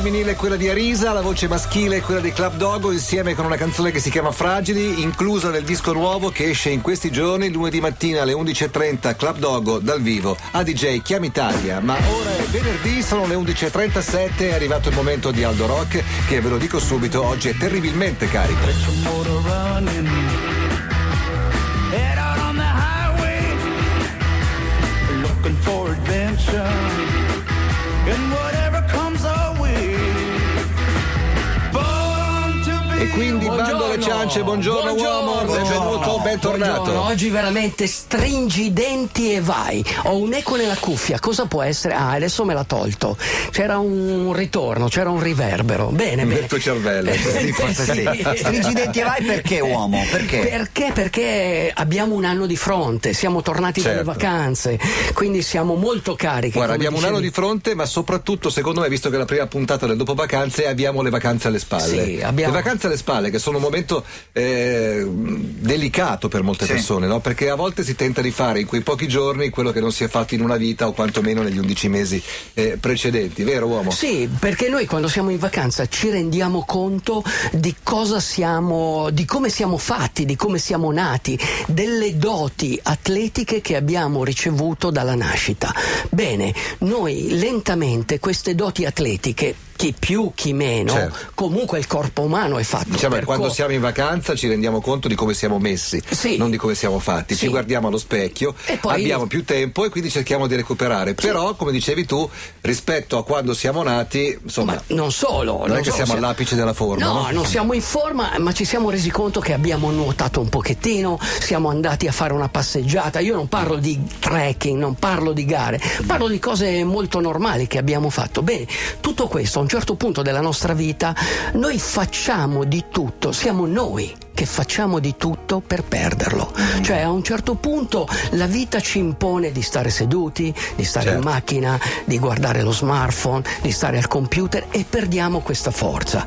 femminile è quella di Arisa, la voce maschile è quella di Club Dogo, insieme con una canzone che si chiama Fragili, inclusa nel disco nuovo che esce in questi giorni, lunedì mattina alle 11.30, Club Dogo dal vivo a DJ Chiam Italia. Ma ora è venerdì, sono le 11.37, è arrivato il momento di Aldo Rock, che ve lo dico subito, oggi è terribilmente carico. Alle ciance, buongiorno, uomo, benvenuto, bentornato. Buongiorno, oggi veramente stringi i denti e vai. Ho un eco nella cuffia, cosa può essere? Ah, adesso me l'ha tolto. C'era un ritorno, c'era un riverbero. Bene, bene. Nel tuo cervello. Sì, forse sì. Stringi i denti e vai perché uomo? Perché? Perché? Perché abbiamo un anno di fronte, siamo tornati dalle Certo. vacanze, quindi siamo molto carichi. Guarda, abbiamo un anno dicevi. di fronte, ma soprattutto, secondo me, visto che è la prima puntata del dopo vacanze, abbiamo le vacanze alle spalle. Sì, abbiamo- Le vacanze alle spalle, che sono un momento eh, delicato per molte Sì. persone, no? Perché a volte si tenta di fare in quei pochi giorni quello che non si è fatto in una vita o quantomeno negli undici mesi eh, precedenti, vero uomo? Sì, perché noi quando siamo in vacanza ci rendiamo conto di cosa siamo, di come siamo fatti, di come siamo nati, delle doti atletiche che abbiamo ricevuto dalla nascita. Bene, noi lentamente queste doti atletiche, chi più, chi meno, Certo. comunque il corpo umano è fatto. Diciamo per quando co- siamo in vacanza ci rendiamo conto di come siamo messi, Sì. non di come siamo fatti. Sì. Ci guardiamo allo specchio, abbiamo più tempo e quindi cerchiamo di recuperare. Però, come dicevi tu, rispetto a quando siamo nati, insomma, Ma non solo. non è che solo, siamo all'apice della forma. No, no? non siamo in forma, ma ci siamo resi conto che abbiamo nuotato un pochettino, siamo andati a fare una passeggiata. Io non parlo di trekking, non parlo di gare, parlo di cose molto normali che abbiamo fatto. Bene, tutto questo certo punto della nostra vita noi facciamo di tutto, siamo noi che facciamo di tutto per perderlo. Cioè a un certo punto la vita ci impone di stare seduti, di stare in Certo. macchina, di guardare lo smartphone, di stare al computer e perdiamo questa forza.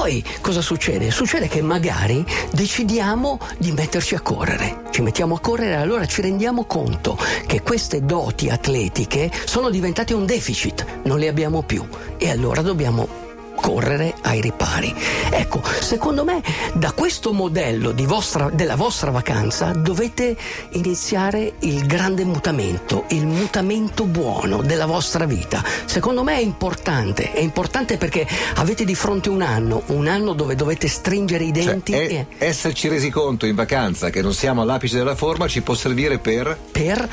Poi cosa succede? Succede che magari decidiamo di metterci a correre. Ci mettiamo a correre e allora ci rendiamo conto che queste doti atletiche sono diventate un deficit, non le abbiamo più e allora dobbiamo correre ai ripari. Ecco, secondo me da questo modello di vostra- della vostra vacanza dovete iniziare il grande mutamento, il mutamento buono della vostra vita. Secondo me è importante, è importante perché avete di fronte un anno, un anno dove dovete stringere i Cioè, denti è- e- esserci resi conto in vacanza che non siamo all'apice della forma ci può servire per per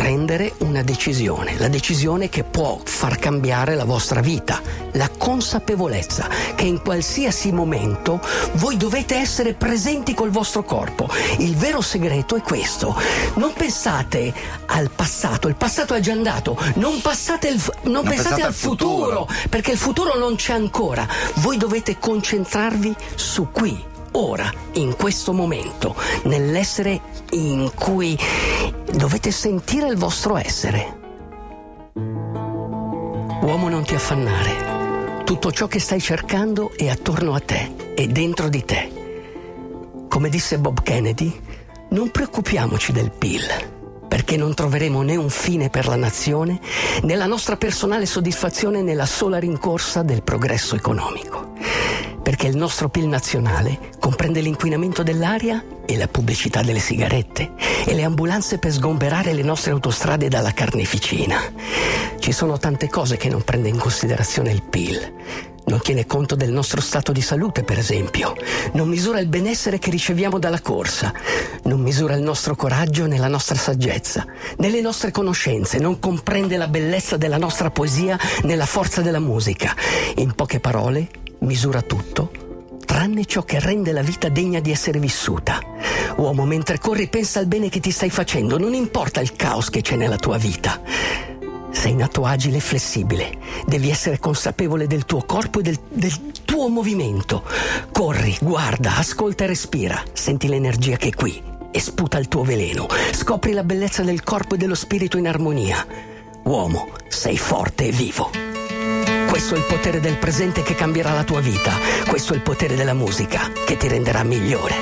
prendere una decisione, la decisione che può far cambiare la vostra vita, la consapevolezza che in qualsiasi momento voi dovete essere presenti col vostro corpo. Il vero segreto è questo. Non pensate al passato, il passato è già andato, non, passate il f- non pensate, pensate al al futuro. futuro, perché il futuro non c'è ancora. Voi dovete concentrarvi su qui, ora, in questo momento, nell'essere in cui dovete sentire il vostro essere. Uomo non ti affannare. Tutto ciò che stai cercando è attorno a te, è dentro di te. Come disse Bob Kennedy, non preoccupiamoci del PIL, perché non troveremo né un fine per la nazione, né la nostra personale soddisfazione nella sola rincorsa del progresso economico. Perché il nostro PIL nazionale comprende l'inquinamento dell'aria e la pubblicità delle sigarette e le ambulanze per sgomberare le nostre autostrade dalla carneficina. Ci sono tante cose che non prende in considerazione il PIL. Non tiene conto del nostro stato di salute, per esempio. Non misura il benessere che riceviamo dalla corsa. Non misura il nostro coraggio né la nostra saggezza, né le nostre conoscenze. Non comprende la bellezza della nostra poesia né la forza della musica. In poche parole, misura tutto tranne ciò che rende la vita degna di essere vissuta. Uomo, mentre corri pensa al bene che ti stai facendo, non importa il caos che c'è nella tua vita. Sei nato agile e flessibile, devi essere consapevole del tuo corpo e del, del tuo movimento. Corri, guarda, ascolta e respira, senti l'energia che è qui e sputa il tuo veleno. Scopri la bellezza del corpo e dello spirito in armonia. Uomo, sei forte e vivo. Questo è il potere del presente che cambierà la tua vita. Questo è il potere della musica che ti renderà migliore.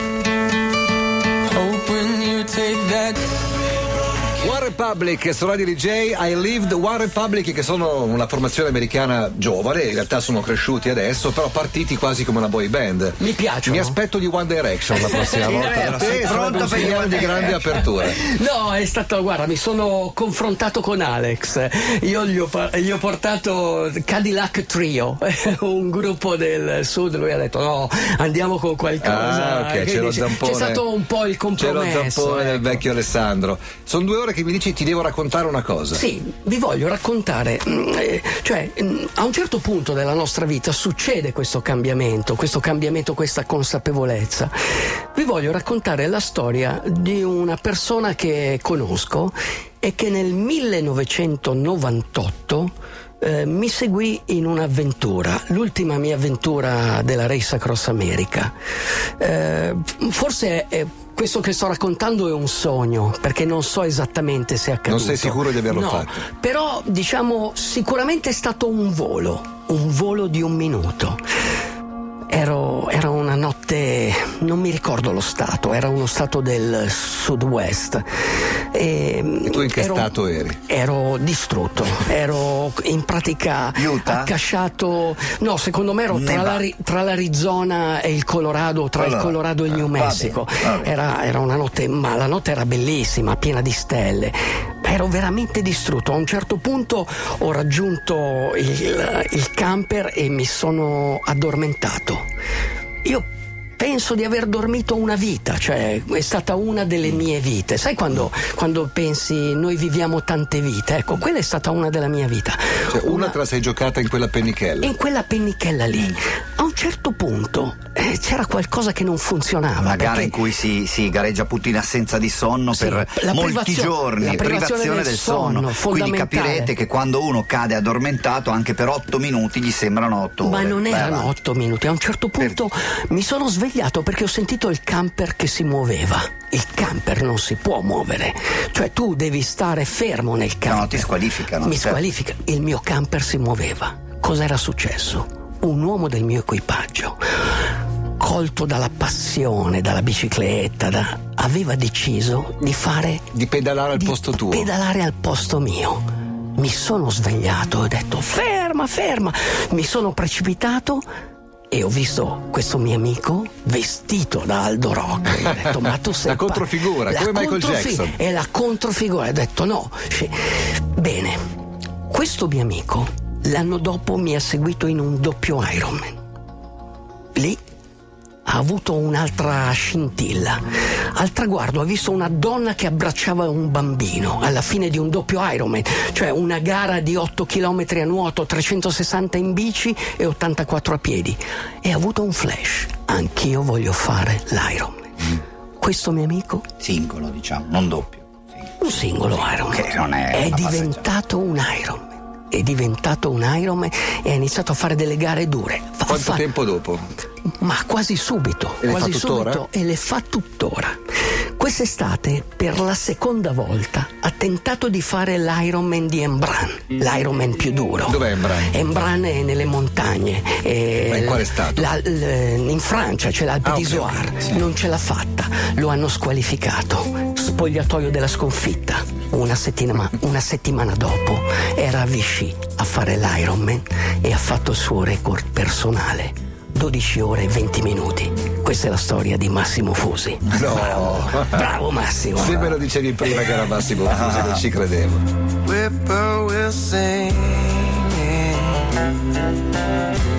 One Republic su Radio DJ, I Lived One Republic che sono una formazione americana giovane, in realtà sono cresciuti adesso, però partiti quasi come una boy band. Mi piacciono. Mi aspetto di One Direction la prossima Sì, volta. vero, Da te pronto per di grande Direction? apertura. No, è stato, guarda, mi sono confrontato con Alex. Io gli ho, gli ho portato Cadillac Trio, un gruppo del sud. Lui ha detto: no, andiamo con qualcosa. Ah, ok, Che c'è dice- zampone. C'è stato un po' il C'è lo compromesso. zampone del ecco. vecchio Alessandro. Sono due ore che mi dici ti devo raccontare una cosa. Sì, vi voglio raccontare, mm, eh, cioè mm, a un certo punto della nostra vita succede questo cambiamento, questo cambiamento, questa consapevolezza. Vi voglio raccontare la storia di una persona che conosco e che nel 1998 eh, mi seguì in un'avventura, l'ultima mia avventura della Race Across America. Eh, forse eh, questo che sto raccontando è un sogno, perché non so esattamente se è accaduto. Non sei sicuro di averlo No, fatto? Però diciamo sicuramente è stato un volo, un volo di un minuto. Ero, era una notte, non mi ricordo lo stato, era uno stato del sud-west. E, E tu in che ero- stato eri? Ero distrutto, ero in pratica Utah? accasciato. No, secondo me ero tra, l'Ari- tra l'Arizona e il Colorado, tra Allora, il Colorado e il eh, New va Mexico. bene, va bene. Era, era una notte, ma la notte era bellissima, piena di stelle. Ero veramente distrutto. A un certo punto ho raggiunto il, il camper e mi sono addormentato. Io penso di aver dormito una vita, cioè è stata una delle mie vite. Sai quando, quando pensi noi viviamo tante vite? Ecco, quella è stata una della mia vita. Cioè, una te la sei giocata in quella pennichella. in quella pennichella lì. A un certo punto eh, c'era qualcosa che non funzionava. Una gara in cui si, si gareggia appunto in assenza di sonno Sì, per molti privazione- giorni, la privazione del sonno, Quindi fondamentale. capirete che quando uno cade addormentato anche per otto minuti gli sembrano otto Ma ore. non Vai erano otto minuti. A un certo punto mi sono svegliato perché ho sentito il camper che si muoveva. Il camper non si può muovere. Cioè tu devi stare fermo nel camper. No, ti squalificano, Mi certo. squalifica. Il mio camper si muoveva. Cos'era successo? Un uomo del mio equipaggio, colto dalla passione, dalla bicicletta, da- aveva deciso di fare Di pedalare al di posto tuo. pedalare al posto mio. Mi sono svegliato e ho detto ferma, ferma. Mi sono precipitato e ho visto questo mio amico vestito da Aldo Rock. Ho detto, ma tu sei La controfigura, come Michael Jackson. È la controfigura. Ho detto no. Bene, questo mio amico l'anno dopo mi ha seguito in un doppio Ironman. Lì ha avuto un'altra scintilla. Al traguardo ha visto una donna che abbracciava un bambino alla fine di un doppio Ironman, cioè una gara di 8 km a nuoto, 360 in bici e 84 a piedi. E ha avuto un flash. Anch'io voglio fare l'Ironman. Questo mio amico Singolo, diciamo, non doppio. Sì. un singolo Ironman. Che non è una diventato un Ironman. È diventato un Ironman e ha iniziato a fare delle gare dure. Fa- Quanto fa- tempo dopo? Ma quasi subito, E quasi subito e le fa tuttora. Quest'estate, per la seconda volta, ha tentato di fare l'Ironman di Embran, l'Ironman più duro. Dov'è Embran? Embran è nelle montagne. è- Ma in quale stato? la- l- in Francia c'è l'Alpe Ah, di ok, Zoar. ok, sì. Non ce l'ha fatta, lo hanno squalificato. Spogliatoio della sconfitta. Una settimana, una settimana dopo era a Vichy a fare l'Ironman e ha fatto il suo record personale. 12 ore e 20 minuti. Questa è la storia di Massimo Fusi. No. Bravo Massimo. Se me lo dicevi prima che era Massimo Fusi, non ci credevo. Whippoorwill singing.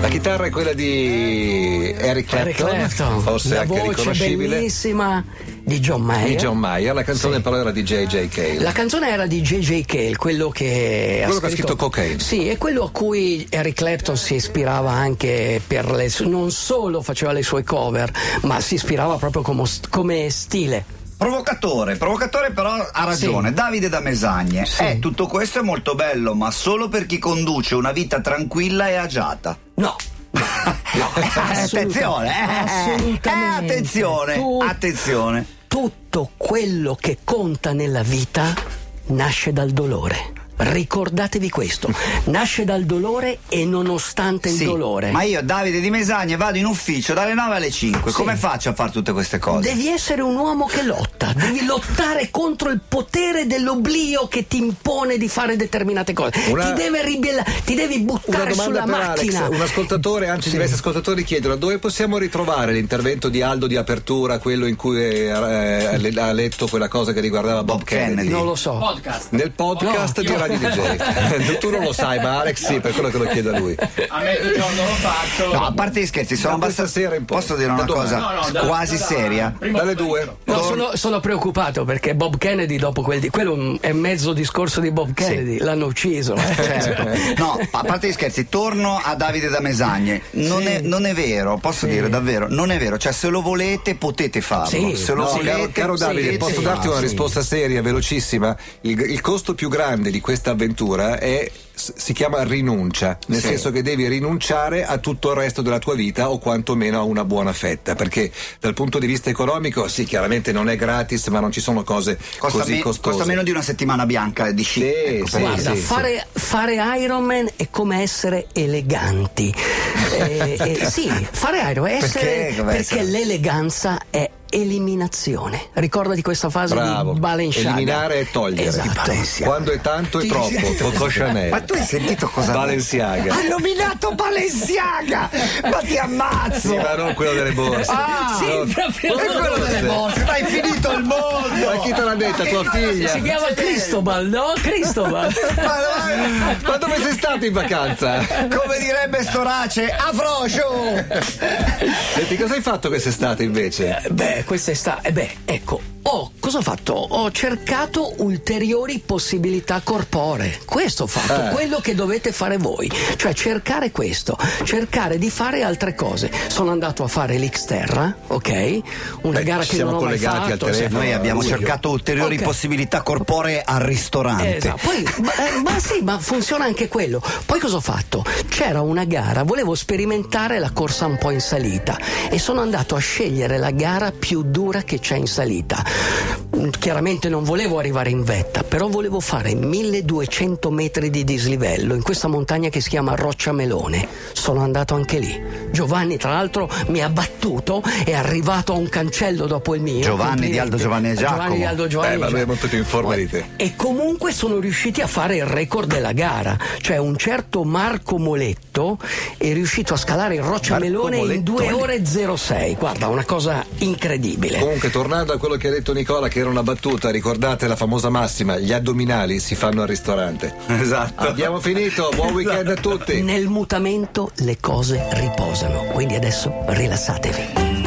La chitarra è quella di Eric Clapton, Eric Clapton, forse la anche voce riconoscibile. bellissima di John Mayer. Di John Mayer, la canzone Sì. però era di J.J. Cale. La canzone era di J.J. Cale, quello che Quello che ha scritto Cocaine. Sì, è quello a cui Eric Clapton si ispirava anche per le non solo faceva le sue cover, ma si ispirava proprio como- come stile. Provocatore, provocatore però ha ragione. Sì. Davide da Mesagne. Sì. Eh, tutto questo è molto bello, ma solo per chi conduce una vita tranquilla e agiata. No. No, attenzione, eh, assolutamente. eh, attenzione, Tu- attenzione. Tutto quello che conta nella vita nasce dal dolore. Ricordatevi questo, nasce dal dolore e nonostante il Sì, dolore. Ma io, Davide di Mesagne, vado in ufficio dalle 9 alle 5. Sì. Come faccio a fare tutte queste cose? Devi essere un uomo che lotta. devi lottare contro il potere dell'oblio che ti impone di fare determinate cose. Una- Ti deve ribellare, ti devi buttare sulla macchina. Alex, un ascoltatore, anzi diversi ascoltatori chiedono dove possiamo ritrovare l'intervento di Aldo di apertura, quello in cui eh, ha letto quella cosa che riguardava Bob, Bob Kennedy. Kennedy. Non lo so. Podcast. Nel podcast No, di no. Radio DJ. tu non lo sai, ma Alex sì, per quello che lo chiede a lui. A mezzogiorno lo faccio. No, a parte gli scherzi, sono abbastanza. sera in. Posso dire una cosa No, no, da- quasi da- seria? Dalle due. No, sono, sono preoccupato perché Bob Kennedy, dopo quel di, quello un- è mezzo discorso di Bob Kennedy, l'hanno ucciso. Certo. No, a parte gli scherzi, torno a Davide da Mesagne. Non, Sì. è, non è vero, posso Sì. dire davvero, non è vero. Cioè, se lo volete, potete farlo. Sì. Se lo No, volete, caro, caro Davide, posso sì, darti una risposta seria, velocissima? Il, il costo più grande di questa avventura è, si chiama rinuncia, nel Sì. senso che devi rinunciare a tutto il resto della tua vita o quantomeno a una buona fetta, perché dal punto di vista economico, sì, chiaramente non è gratis, ma non ci sono cose Costa, così me- costose. costa meno di una settimana bianca di sci. Sì, ecco, sì, Guarda, fare, fare Ironman è come essere eleganti. Eh, eh, sì, fare Ironman è essere Perché? Perché l'eleganza è eliminazione. Ricordati questa fase Bravo. di Balenciaga. Eliminare e togliere. Esatto. Quando è tanto è Ti- troppo, Coco Chanel. Ma tu hai sentito cosa Balenciaga. Ha nominato Balenciaga! Ma ti ammazzo! Sì, ma non quello delle borse. Ah, Sì, No, proprio è quello delle borse, ma hai finito il mondo! Ma chi te l'ha detta, tua figlia? Si chiama Cristobal, no? Cristobal. Ma, Ma dove sei stato in vacanza? come direbbe Storace, afroscio! Senti, cosa hai fatto quest'estate invece? Eh, Beh, questa è sta. eh beh, ecco. Ho, cosa ho fatto? Ho cercato ulteriori possibilità corporee. Questo ho fatto, Eh. quello che dovete fare voi. Cioè cercare questo, cercare di fare altre cose. Sono andato a fare l'Xterra, ok? Una Beh, gara che siamo non ho mai collegati al fatto. telefono. Noi abbiamo Luglio. cercato ulteriori Ok. possibilità corporee al ristorante. Esatto. Poi, ma, eh, ma sì, ma funziona anche quello. Poi cosa ho fatto? C'era una gara, volevo sperimentare la corsa un po' in salita e sono andato a scegliere la gara più dura che c'è in salita. Chiaramente non volevo arrivare in vetta, però volevo fare 1200 metri di dislivello in questa montagna che si chiama Roccia Melone. Sono andato anche lì. Giovanni, tra l'altro, mi ha battuto, è arrivato a un cancello dopo il mio. Giovanni di Aldo Giovanni e Giacomo. Giovanni di Aldo Giovanni Eh, e ma lui è Giacomo. molto più in forma di te. E comunque sono riusciti a fare il record della gara, cioè un certo Marco Moletto è riuscito a scalare il Roccia Marco Melone in Moletto? 2 ore e 06. Guarda, una cosa incredibile. Comunque, tornando a quello che ha detto Nicola, che era una battuta, ricordate la famosa massima: gli addominali si fanno al ristorante. Esatto. Abbiamo finito, buon weekend a tutti. Nel mutamento le cose riposano, quindi adesso rilassatevi.